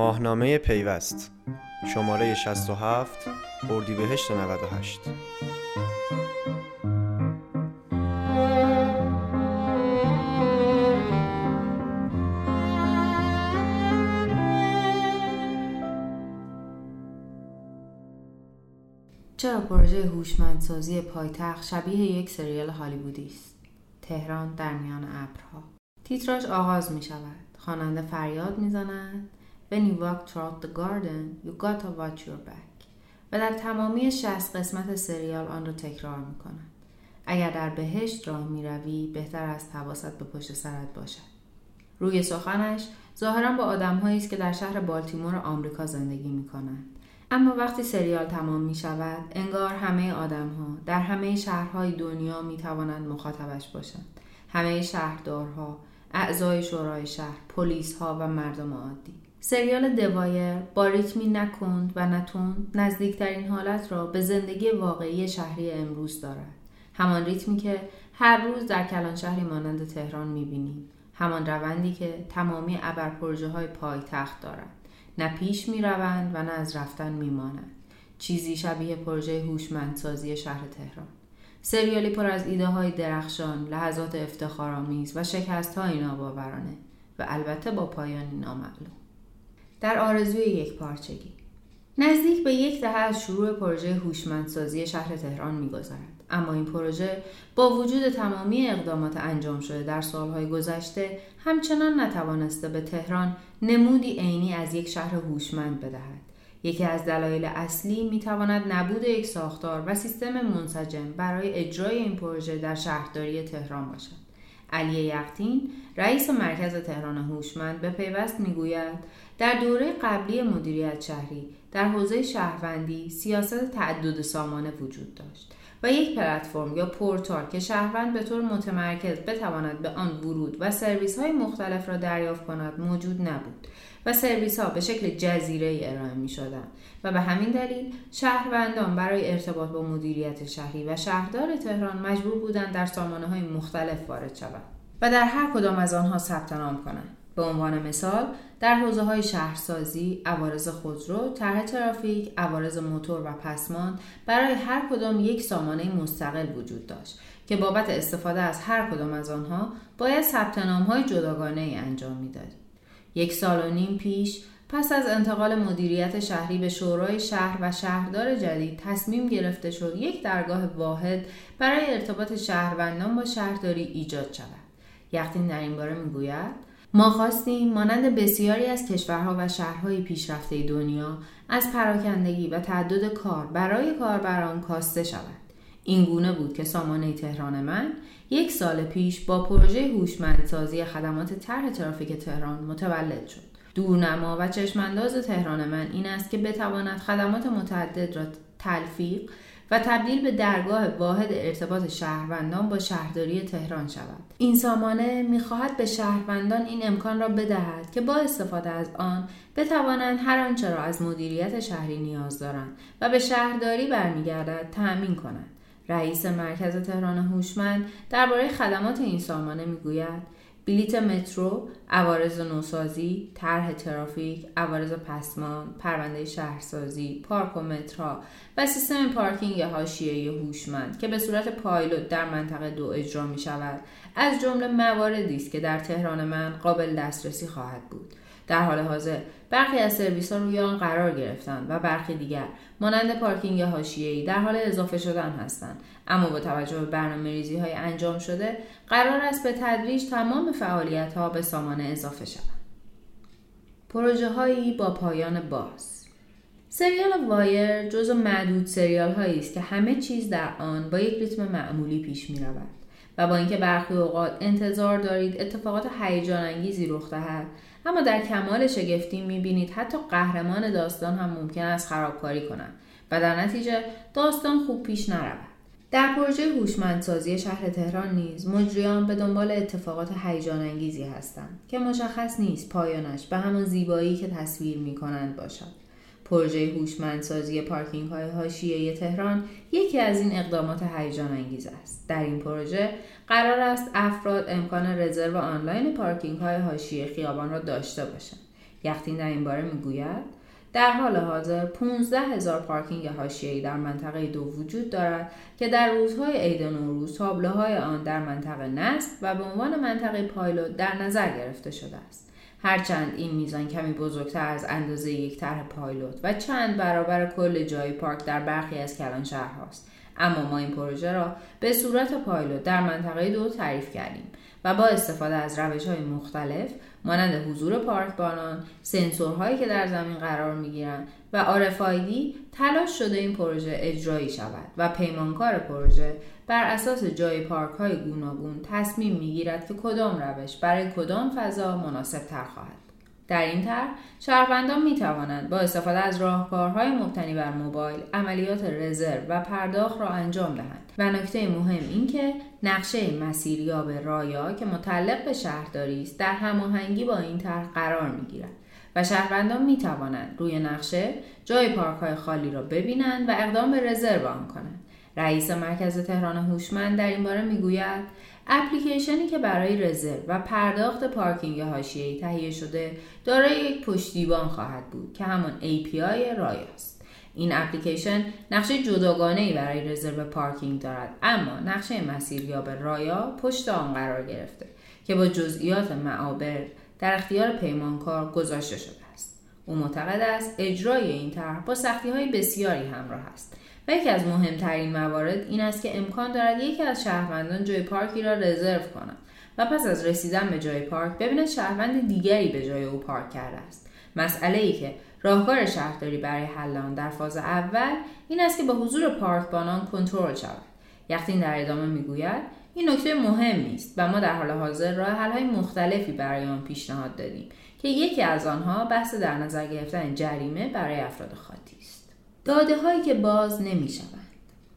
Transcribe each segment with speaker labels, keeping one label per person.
Speaker 1: ماهنامه پیوست. شماره 67 اردیبهشت 98
Speaker 2: چرا پروژه هوشمندسازی پایتخت شبیه یک سریال هالیوودی است؟ تهران در میان ابرها. تیتراژ آغاز می شود خواننده فریاد می‌زند. When you walk throughout the garden you gotta watch your back. و در تمامی 60 قسمت سریال آن را تکرار می کند اگر در بهشت راه می روی بهتر است حواست به پشت سرت باشد. روی سخنش ظاهرا با آدمهایی است که در شهر بالتیمور آمریکا زندگی می کنند اما وقتی سریال تمام می شود انگار همه آدم ها در همه شهرهای دنیا می توانند مخاطبش باشند. همه شهردارها اعضای شورای شهر پلیس ها و مردم عادی. سریال دوایر با ریتمی نکند و نتوند نزدیکترین حالت را به زندگی واقعی شهری امروز دارد همان ریتمی که هر روز در کلان شهری مانند تهران می‌بینیم همان روندی که تمامی ابر پروژه های پایتخت دارد نه پیش می روند و نه از رفتن می مانند. چیزی شبیه پروژه هوشمندسازی شهر تهران. سریالی پر از ایده های درخشان، لحظات افتخارآمیز و شکست های ناباورانه و البته با پایانی نامعلوم. در آرزوی یک پارچگی. نزدیک به یک دهه از شروع پروژه هوشمندسازی شهر تهران میگذرد. اما این پروژه با وجود تمامی اقدامات انجام شده در سالهای گذشته همچنان نتوانسته به تهران نمودی عینی از یک شهر هوشمند بدهد. یکی از دلایل اصلی می‌تواند نبود یک ساختار و سیستم منسجم برای اجرای این پروژه در شهرداری تهران باشد. علی یختین رئیس مرکز تهران هوشمند به پیوست می‌گوید در دوره قبلی مدیریت شهری در حوزه شهروندی سیاست تعدد سامانه وجود داشت و یک پلتفرم یا پورتال که شهروند به طور متمرکز بتواند به آن ورود و سرویس های مختلف را دریافت کند موجود نبود. و سرویس ها به شکل جزیره ارائه می شدن و به همین دلیل شهروندان برای ارتباط با مدیریت شهری و شهردار تهران مجبور بودند در سامانه های مختلف وارد شوند و در هر کدام از آنها ثبت نام کنند به عنوان مثال در حوزه های شهرسازی، عوارض خودرو، طرح ترافیک، عوارض موتور و پسمان برای هر کدام یک سامانه مستقل وجود داشت که بابت استفاده از هر کدام از آنها باید ثبت نام های جداگانه ای انجام می‌داد. یک سال و نیم پیش پس از انتقال مدیریت شهری به شورای شهر و شهردار جدید تصمیم گرفته شد یک درگاه واحد برای ارتباط شهروندان با شهرداری ایجاد شود. یختین در این باره می‌گوید ما خواستیم مانند بسیاری از کشورها و شهرهای پیشرفته دنیا از پراکندگی و تعدد کار برای کاربران کاسته شود این گونه بود که سامانه تهران من یک سال پیش با پروژه هوشمندسازی خدمات طرح ترافیک تهران متولد شد. دورنما و چشمانداز تهران من این است که بتواند خدمات متعدد را تلفیق و تبدیل به درگاه واحد ارتباط شهروندان با شهرداری تهران شود. این سامانه می‌خواهد به شهروندان این امکان را بدهد که با استفاده از آن بتوانند هر آنچه را از مدیریت شهری نیاز دارند و به شهرداری برمیگردد تأمین کنند. رئیس مرکز تهران هوشمند درباره خدمات این سامانه می‌گوید بلیت مترو، عوارض نوسازی، طرح ترافیک، عوارض پسمان، پرونده شهرسازی، پارک و مترها و سیستم پارکینگ حاشیه‌ای هوشمند که به صورت پایلوت در منطقه دو اجرا می شود از جمله مواردی است که در تهران من قابل دسترسی خواهد بود. در حال حاضر. برخی از سرویس ها روی آن قرار گرفتند و برخی دیگر مانند پارکینگ حاشیه‌ای در حال اضافه شدن هستند. اما با توجه به برنامه ریزی های انجام شده قرار است به تدریج تمام فعالیت ها به سامانه اضافه شوند. پروژه هایی با پایان باز. سریال وایر جزو معدود سریال هایی است که همه چیز در آن با یک ریتم معمولی پیش می رود و با اینکه برخی اوقات انتظار دارید اتفاقات هیجان انگیزی رخ دهد اما در کمال شگفتی می‌بینید حتی قهرمان داستان هم ممکن است خرابکاری کنند و در نتیجه داستان خوب پیش نرود. در پروژه هوشمندسازی شهر تهران نیز مجریان به دنبال اتفاقات هیجان انگیزی هستند که مشخص نیست پایانش به همان زیبایی که تصویر می کنند باشد. پروژه هوشمندسازی پارکینگ های حاشیه تهران یکی از این اقدامات هیجان انگیز است. در این پروژه قرار است افراد امکان رزرو آنلاین پارکینگ های حاشیه خیابان را داشته باشند. یختین در این باره می‌گوید در حال حاضر 15 هزار پارکینگ حاشیه‌ای در منطقه دو وجود دارد که در روزهای عید نوروز تابلوهای آن در منطقه نصب و به عنوان منطقه پایلوت در نظر گرفته شده است. هرچند این میزان کمی بزرگتر از اندازه یک طرح پایلوت و چند برابر کل جای پارک در برخی از کلان شهرهاست. اما ما این پروژه را به صورت پایلوت در منطقه دو تعریف کردیم و با استفاده از روش های مختلف مانند حضور پارکبانان، سنسورهایی که در زمین قرار می‌گیرند و آرفایدی تلاش شده این پروژه اجرایی شود و پیمانکار پروژه بر اساس جای پارک های گوناگون تصمیم می‌گیرد که کدام روش برای کدام فضا مناسب تر خواهد. در این طرح شهروندان می توانند با استفاده از راهکارهای مبتنی بر موبایل عملیات رزرو و پرداخت را انجام دهند. و نکته مهم این که نقشه مسیریاب رایا که متعلق به شهرداری است در هماهنگی با این طرح قرار می گیرد و شهروندان می توانند روی نقشه جای پارک های خالی را ببینند و اقدام به رزرو آن کنند. رئیس مرکز تهران هوشمند در این باره می‌گوید اپلیکیشنی که برای رزرو و پرداخت پارکینگ حاشیه‌ای تهیه شده دارای یک پشتیبان خواهد بود که همان API رای است. این اپلیکیشن نقشه جداگانه ای برای رزرو پارکینگ دارد اما نقشه مسیریاب رایا پشت آن قرار گرفته که با جزئیات معابر در اختیار پیمانکار گذاشته شده است او معتقد است اجرای این طرح با سختی های بسیاری همراه است یکی از مهمترین موارد این است که امکان دارد یکی از شهروندان جای پارکی را رزرو کند و پس از رسیدن به جای پارک ببیند شهروند دیگری به جای او پارک کرده است. مسئله ای که راهکار شهرداری برای حل آن در فاز اول این است که با حضور پارکبانان کنترل شود. یختین در ادامه می‌گوید این نکته مهمی است و ما در حال حاضر راه حل‌های مختلفی برای آن پیشنهاد دادیم که یکی از آنها بحث در نظر گرفتن جریمه برای افراد خاطی. داده هایی که باز نمی شوند.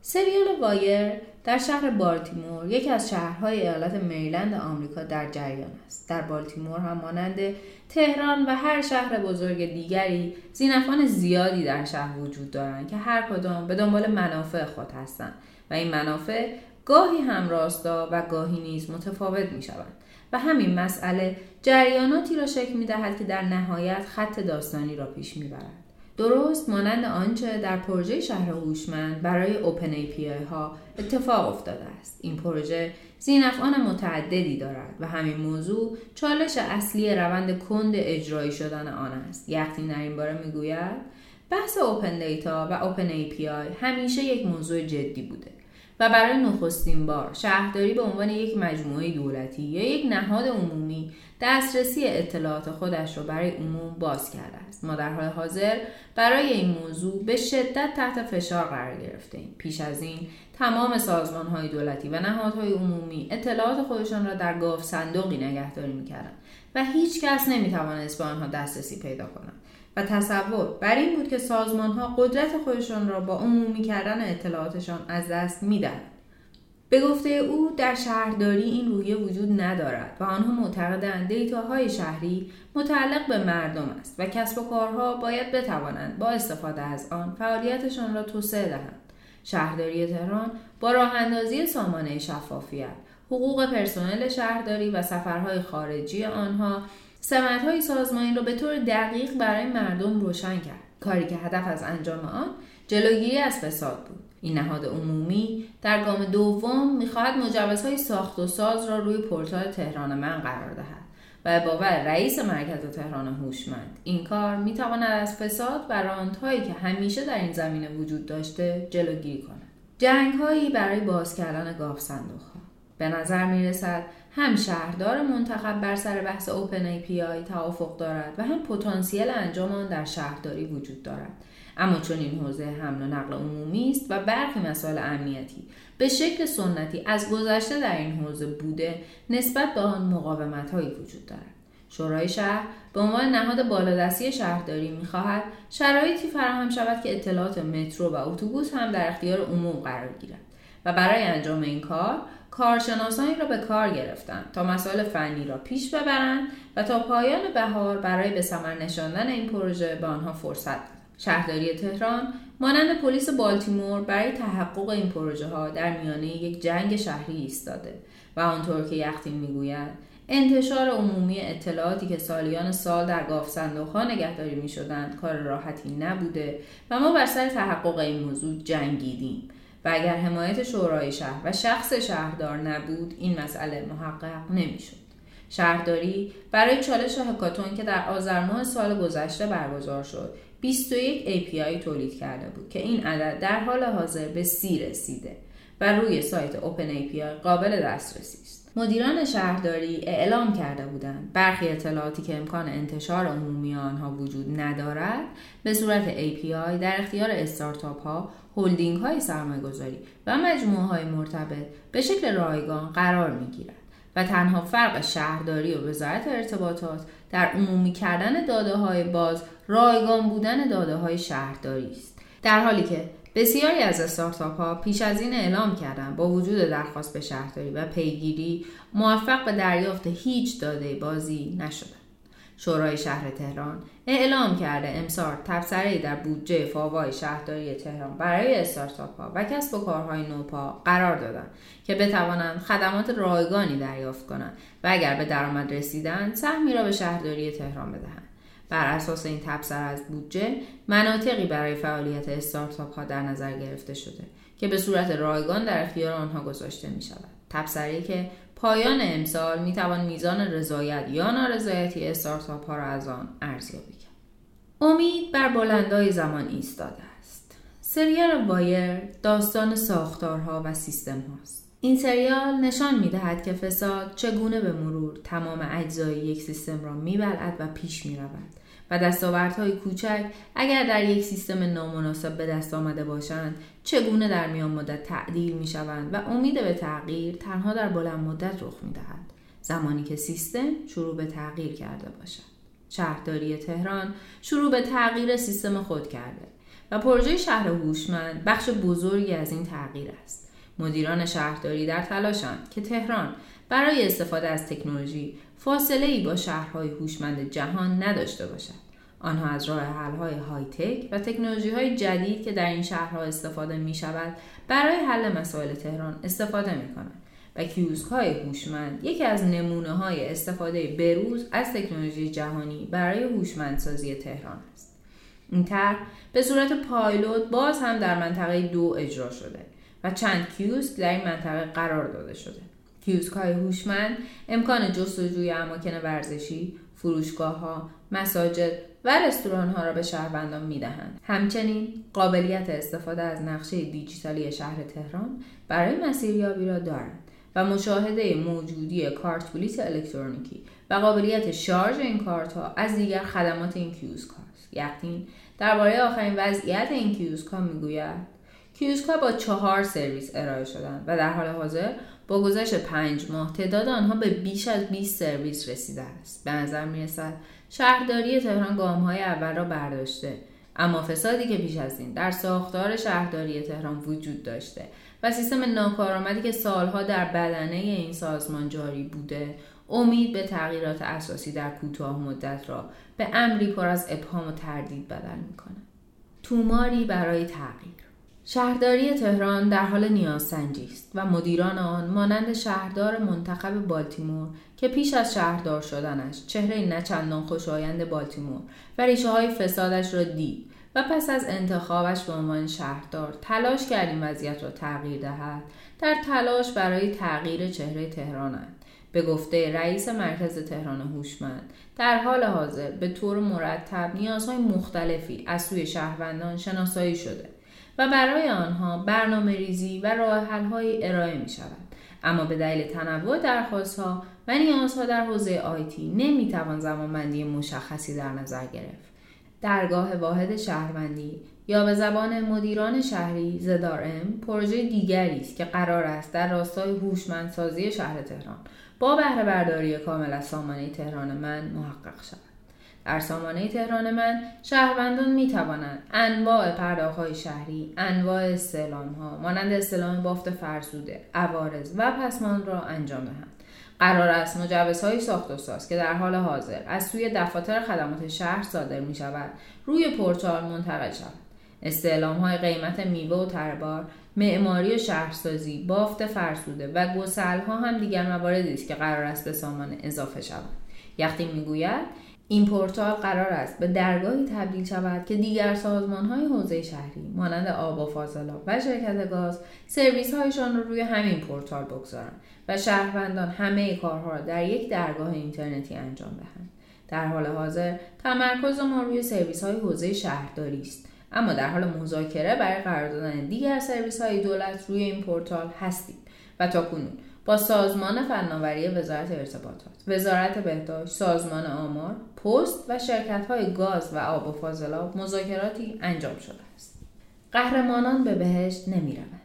Speaker 2: سریال وایر در شهر بالتیمور یکی از شهرهای ایالت مریلند آمریکا در جریان است در بالتیمور هم مانند تهران و هر شهر بزرگ دیگری زینفان زیادی در شهر وجود دارند که هر کدام به دنبال منافع خود هستند و این منافع گاهی هم راستا و گاهی نیز متفاوت می شوند و همین مسئله جریاناتی را شکل می دهد که در نهایت خط داستانی را پیش می برد. درست مانند آنچه در پروژه شهر هوشمند برای اوپن ای ها اتفاق افتاده است. این پروژه زینفعان متعددی دارد و همین موضوع چالش اصلی روند کند اجرایی شدن آن است. یقین در این باره می‌گوید بحث اوپن دیتا و اوپن ای همیشه یک موضوع جدی بوده. و برای نخستین بار شهرداری به عنوان یک مجموعه دولتی یا یک نهاد عمومی دسترسی اطلاعات خودش را برای عموم باز کرده است. ما در حال حاضر برای این موضوع به شدت تحت فشار قرار گرفتیم پیش از این تمام سازمان های دولتی و نهادهای عمومی اطلاعات خودشان را در گاف صندوقی نگهداری می‌کردند و هیچ کس نمی‌توانست به آنها دسترسی پیدا کند. و تصور بر این بود که سازمان ها قدرت خودشان را با عمومی کردن اطلاعاتشان از دست می‌دهند. به گفته او در شهرداری این رویه وجود ندارد و آنها معتقدند دیتاهای شهری متعلق به مردم است و کسب و کارها باید بتوانند با استفاده از آن فعالیتشان را توسعه دهند. شهرداری تهران با راه اندازی سامانه شفافیت حقوق پرسنل شهرداری و سفرهای خارجی آنها های سازمانی را به طور دقیق برای مردم روشن کرد. کاری که هدف از انجام آن جلوگیری از فساد بود. این نهاد عمومی در گام دوم می‌خواهد مجوزهای ساخت و ساز را روی پورتال تهران من قرار دهد به باور رئیس مرکز تهران هوشمند این کار می‌تواند از فساد و رانت‌هایی که همیشه در این زمینه وجود داشته جلوگیری کند. جنگ هایی برای باز کردن گاف صندوق ها به نظر می رسد هم شهردار منتخب بر سر بحث open API توافق دارد و هم پتانسیل انجام آن در شهرداری وجود دارد. اما چون این حوزه حمل و نقل عمومی است و برخی مسائل امنیتی به شکل سنتی از گذشته در این حوزه بوده نسبت به آن مقاومت هایی وجود دارد. شورای شهر به عنوان نهاد بالادستی شهرداری می‌خواهد شرایطی فراهم شود که اطلاعات مترو و اتوبوس هم در اختیار عموم قرار گیرد و برای انجام این کار کارشناسانی را به کار گرفتند تا مسائل فنی را پیش ببرند و تا پایان بهار برای به ثمر نشاندن این پروژه به آنها فرصت دادند شهرداری تهران مانند پلیس بالتیمور برای تحقق این پروژه ها در میانه یک جنگ شهری ایستاده و آنطور که یختین می‌گوید انتشار عمومی اطلاعاتی که سالیان سال در گاف صندوق نگهداری می شدند کار راحتی نبوده و ما بر سر تحقق این موضوع جنگیدیم. و اگر حمایت شورای شهر و شخص شهردار نبود این مسئله محقق نمی‌شد. شهرداری برای چالش هکاتون که در آذر ماه سال گذشته برگزار شد 21 API تولید کرده بود که این عدد در حال حاضر به سی رسیده و روی سایت Open API قابل دسترسی است. مدیران شهرداری اعلام کرده بودند برخی اطلاعاتی که امکان انتشار عمومی آنها وجود ندارد به صورت API در اختیار استارتاپ ها، هلدینگ های سرمایه گذاری و مجموعه های مرتبط به شکل رایگان قرار می گیرد. و تنها فرق شهرداری و وزارت ارتباطات در عمومی کردن داده های باز رایگان بودن داده های شهرداری است در حالی که بسیاری از استارتاپ ها پیش از این اعلام کردند با وجود درخواست به شهرداری و پیگیری موفق به دریافت هیچ داده بازی نشدند شورای شهر تهران اعلام کرده امسال تبصره در بودجه فاوای شهرداری تهران برای استارتاپ ها و کسب و کارهای نوپا قرار دادند که بتوانند خدمات رایگانی دریافت کنند و اگر به درآمد رسیدند سهمی را به شهرداری تهران بدهند. بر اساس این تبصره از بودجه مناطقی برای فعالیت استارتاپ ها در نظر گرفته شده که به صورت رایگان در اختیار آنها گذاشته می شود تبصره که پایان امسال می توان میزان رضایت یا نارضایتی استارتاپ ها را از آن ارزیابی کرد. امید بر بلندای زمان ایستاده است. سریال وایر داستان ساختارها و سیستم هاست. این سریال نشان می دهد که فساد چگونه به مرور تمام اجزای یک سیستم را می و پیش می رود. و دستاوردهای کوچک اگر در یک سیستم نامناسب به دست آمده باشند چگونه در میان مدت تعدیل می شوند و امید به تغییر تنها در بلند مدت رخ می دهد زمانی که سیستم شروع به تغییر کرده باشد. شهرداری تهران شروع به تغییر سیستم خود کرده و پروژه شهر هوشمند بخش بزرگی از این تغییر است. مدیران شهرداری در تلاشند که تهران برای استفاده از تکنولوژی فاصله ای با شهرهای هوشمند جهان نداشته باشد. آنها از راه حل های های تک و تکنولوژی های جدید که در این شهرها استفاده می شود برای حل مسائل تهران استفاده می کنند و کیوسک هوشمند یکی از نمونه های استفاده بروز از تکنولوژی جهانی برای هوشمندسازی تهران است. این طرح به صورت پایلوت باز هم در منطقه دو اجرا شده و چند کیوسک در این منطقه قرار داده شده. کیوسک های هوشمند امکان جستجوی اماکن ورزشی، فروشگاه ها، مساجد و رستوران ها را به شهروندان می دهند. همچنین قابلیت استفاده از نقشه دیجیتالی شهر تهران برای مسیریابی را دارند و مشاهده موجودی کارت بلیت الکترونیکی و قابلیت شارژ این کارت ها از دیگر خدمات این کیوسک هاست. یقین درباره آخرین وضعیت این کیوسک ها می‌گوید کیوسک ها با چهار سرویس ارائه شدند و در حال حاضر با گذشت پنج ماه تعداد آنها به بیش از 20 سرویس رسیده است. به نظر می رسد شهرداری تهران گام های اول را برداشته اما فسادی که پیش از این در ساختار شهرداری تهران وجود داشته و سیستم ناکارآمدی که سالها در بدنه این سازمان جاری بوده امید به تغییرات اساسی در کوتاه مدت را به امری پر از ابهام و تردید بدل می‌کنه توماری برای تغییر شهرداری تهران در حال نیازسنجی است و مدیران آن مانند شهردار منتخب بالتیمور که پیش از شهردار شدنش چهره نچندان خوشایند بالتیمور و ریشه های فسادش را دید و پس از انتخابش به عنوان شهردار تلاش کرد این وضعیت را تغییر دهد در تلاش برای تغییر چهره تهرانند. به گفته رئیس مرکز تهران هوشمند در حال حاضر به طور مرتب نیازهای مختلفی از سوی شهروندان شناسایی شده. و برای آنها برنامه ریزی و راه های ارائه می شود. اما به دلیل تنوع درخواست ها و نیازها در حوزه آیتی نمی توان زمانبندی مشخصی در نظر گرفت. درگاه واحد شهروندی یا به زبان مدیران شهری زدارم پروژه دیگری است که قرار است در راستای هوشمندسازی شهر تهران با بهره برداری کامل از سامانه تهران من محقق شود. در سامانه تهران من شهروندان می توانند انواع پرداخت شهری، انواع استعلام ها، مانند استعلام بافت فرسوده، عوارض و پسمان را انجام دهند. قرار است مجوزهای ساخت و ساز که در حال حاضر از سوی دفاتر خدمات شهر صادر می شود روی پورتال منتقل شود استعلام های قیمت میوه و تربار معماری و شهرسازی بافت فرسوده و گسل ها هم دیگر مواردی است که قرار است به سامان اضافه شود یختی می‌گوید این پورتال قرار است به درگاهی تبدیل شود که دیگر سازمان های حوزه شهری مانند آب و فاضلاب و شرکت گاز سرویس هایشان را روی همین پورتال بگذارند و شهروندان همه کارها را در یک درگاه اینترنتی انجام دهند. در حال حاضر تمرکز ما روی سرویس های حوزه شهرداری است. اما در حال مذاکره برای قرار دادن دیگر سرویس های دولت روی این پورتال هستیم. و تا کنون با سازمان فناوری وزارت ارتباطات، وزارت بهداشت، سازمان آمار، پست و شرکت های گاز و آب و فاضلاب مذاکراتی انجام شده است. قهرمانان به بهشت نمی روند.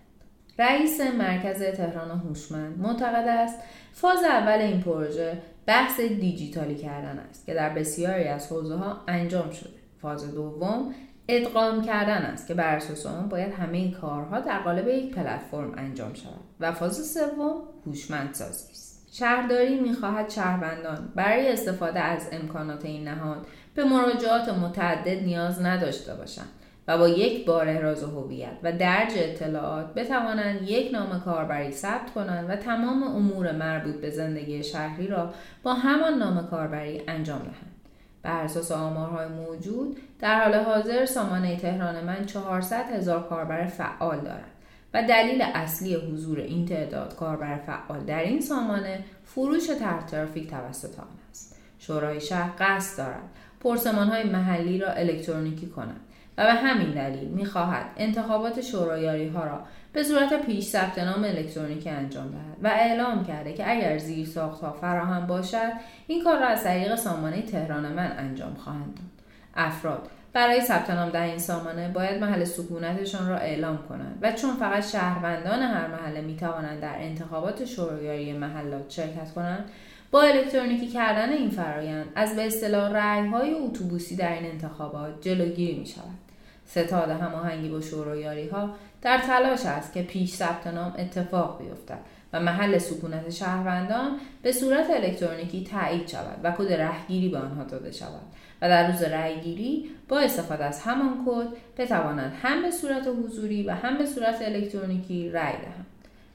Speaker 2: رئیس مرکز تهران هوشمند معتقد است فاز اول این پروژه بحث دیجیتالی کردن است که در بسیاری از حوزه ها انجام شده. فاز دوم ادغام کردن است که بر اساس آن باید همه این کارها در قالب یک پلتفرم انجام شود و فاز سوم هوشمندسازی است. شهرداری می‌خواهد شهروندان برای استفاده از امکانات این نهاد به مراجعات متعدد نیاز نداشته باشند و با یک بار احراز هویت و درج اطلاعات بتوانند یک نام کاربری ثبت کنند و تمام امور مربوط به زندگی شهری را با همان نام کاربری انجام دهند. بر اساس آمارهای موجود در حال حاضر سامانه تهران من 400 هزار کاربر فعال دارد و دلیل اصلی حضور این تعداد کاربر فعال در این سامانه فروش تر ترافیک توسط آن است. شورای شهر قصد دارد پرسمان های محلی را الکترونیکی کند. و به همین دلیل می‌خواهد انتخابات شورایاری ها را به صورت پیش ثبت نام الکترونیکی انجام دهد و اعلام کرده که اگر زیر ساخت ها فراهم باشد این کار را از طریق سامانه تهران من انجام خواهند داد. افراد برای ثبت نام در این سامانه باید محل سکونتشان را اعلام کنند و چون فقط شهروندان هر محله می توانند در انتخابات شورایاری محلات شرکت کنند با الکترونیکی کردن این فرایند از به اصطلاح رأی های اتوبوسی در این انتخابات جلوگیری می شود ستاد هماهنگی با شورایاری ها در تلاش است که پیش ثبت نام اتفاق بیفتد و محل سکونت شهروندان به صورت الکترونیکی تایید شود و کد رهگیری به آنها داده شود و در روز رأیگیری با استفاده از همان کد بتوانند هم به صورت حضوری و هم به صورت الکترونیکی رأی دهند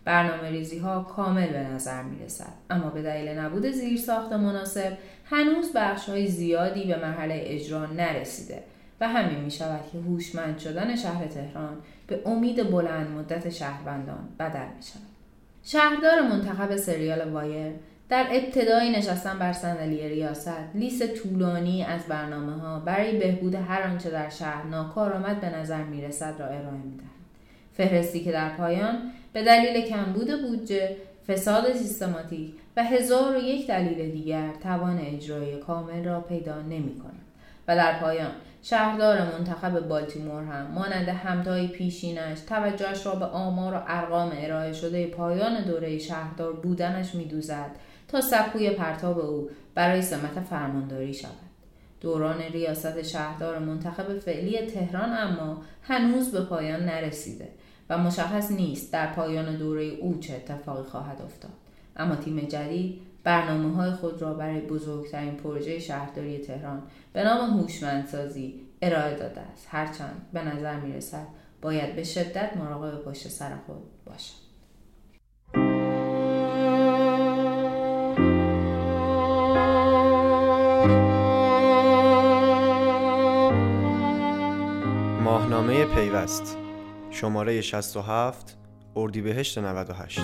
Speaker 2: برنامه ریزی ها کامل به نظر می رسد اما به دلیل نبود زیر ساخت مناسب هنوز بخش های زیادی به مرحله اجرا نرسیده. و همین می شود که هوشمند شدن شهر تهران به امید بلند مدت شهروندان بدل می شود. شهردار منتخب سریال وایر در ابتدای نشستن بر صندلی ریاست لیست طولانی از برنامه ها برای بهبود هر آنچه در شهر ناکارآمد به نظر می رسد را ارائه می دهد. فهرستی که در پایان به دلیل کمبود بودجه، فساد سیستماتیک و هزار و یک دلیل دیگر توان اجرایی کامل را پیدا نمی کند. و در پایان شهردار منتخب بالتیمور هم. مانند همتای پیشینش توجهش را به آمار و ارقام ارائه شده پایان دوره شهردار بودنش میدوزد تا سکوی پرتاب او برای سمت فرمانداری شود. دوران ریاست شهردار منتخب فعلی تهران اما هنوز به پایان نرسیده و مشخص نیست در پایان دوره او چه اتفاقی خواهد افتاد. اما تیم جدید برنامه های خود را برای بزرگترین پروژه شهرداری تهران به نام هوشمندسازی ارائه داده است. هرچند به نظر می رسد باید به شدت مراقب پشت سر خود باشد.
Speaker 1: ماهنامه پیوست شماره 67 اردیبهشت 98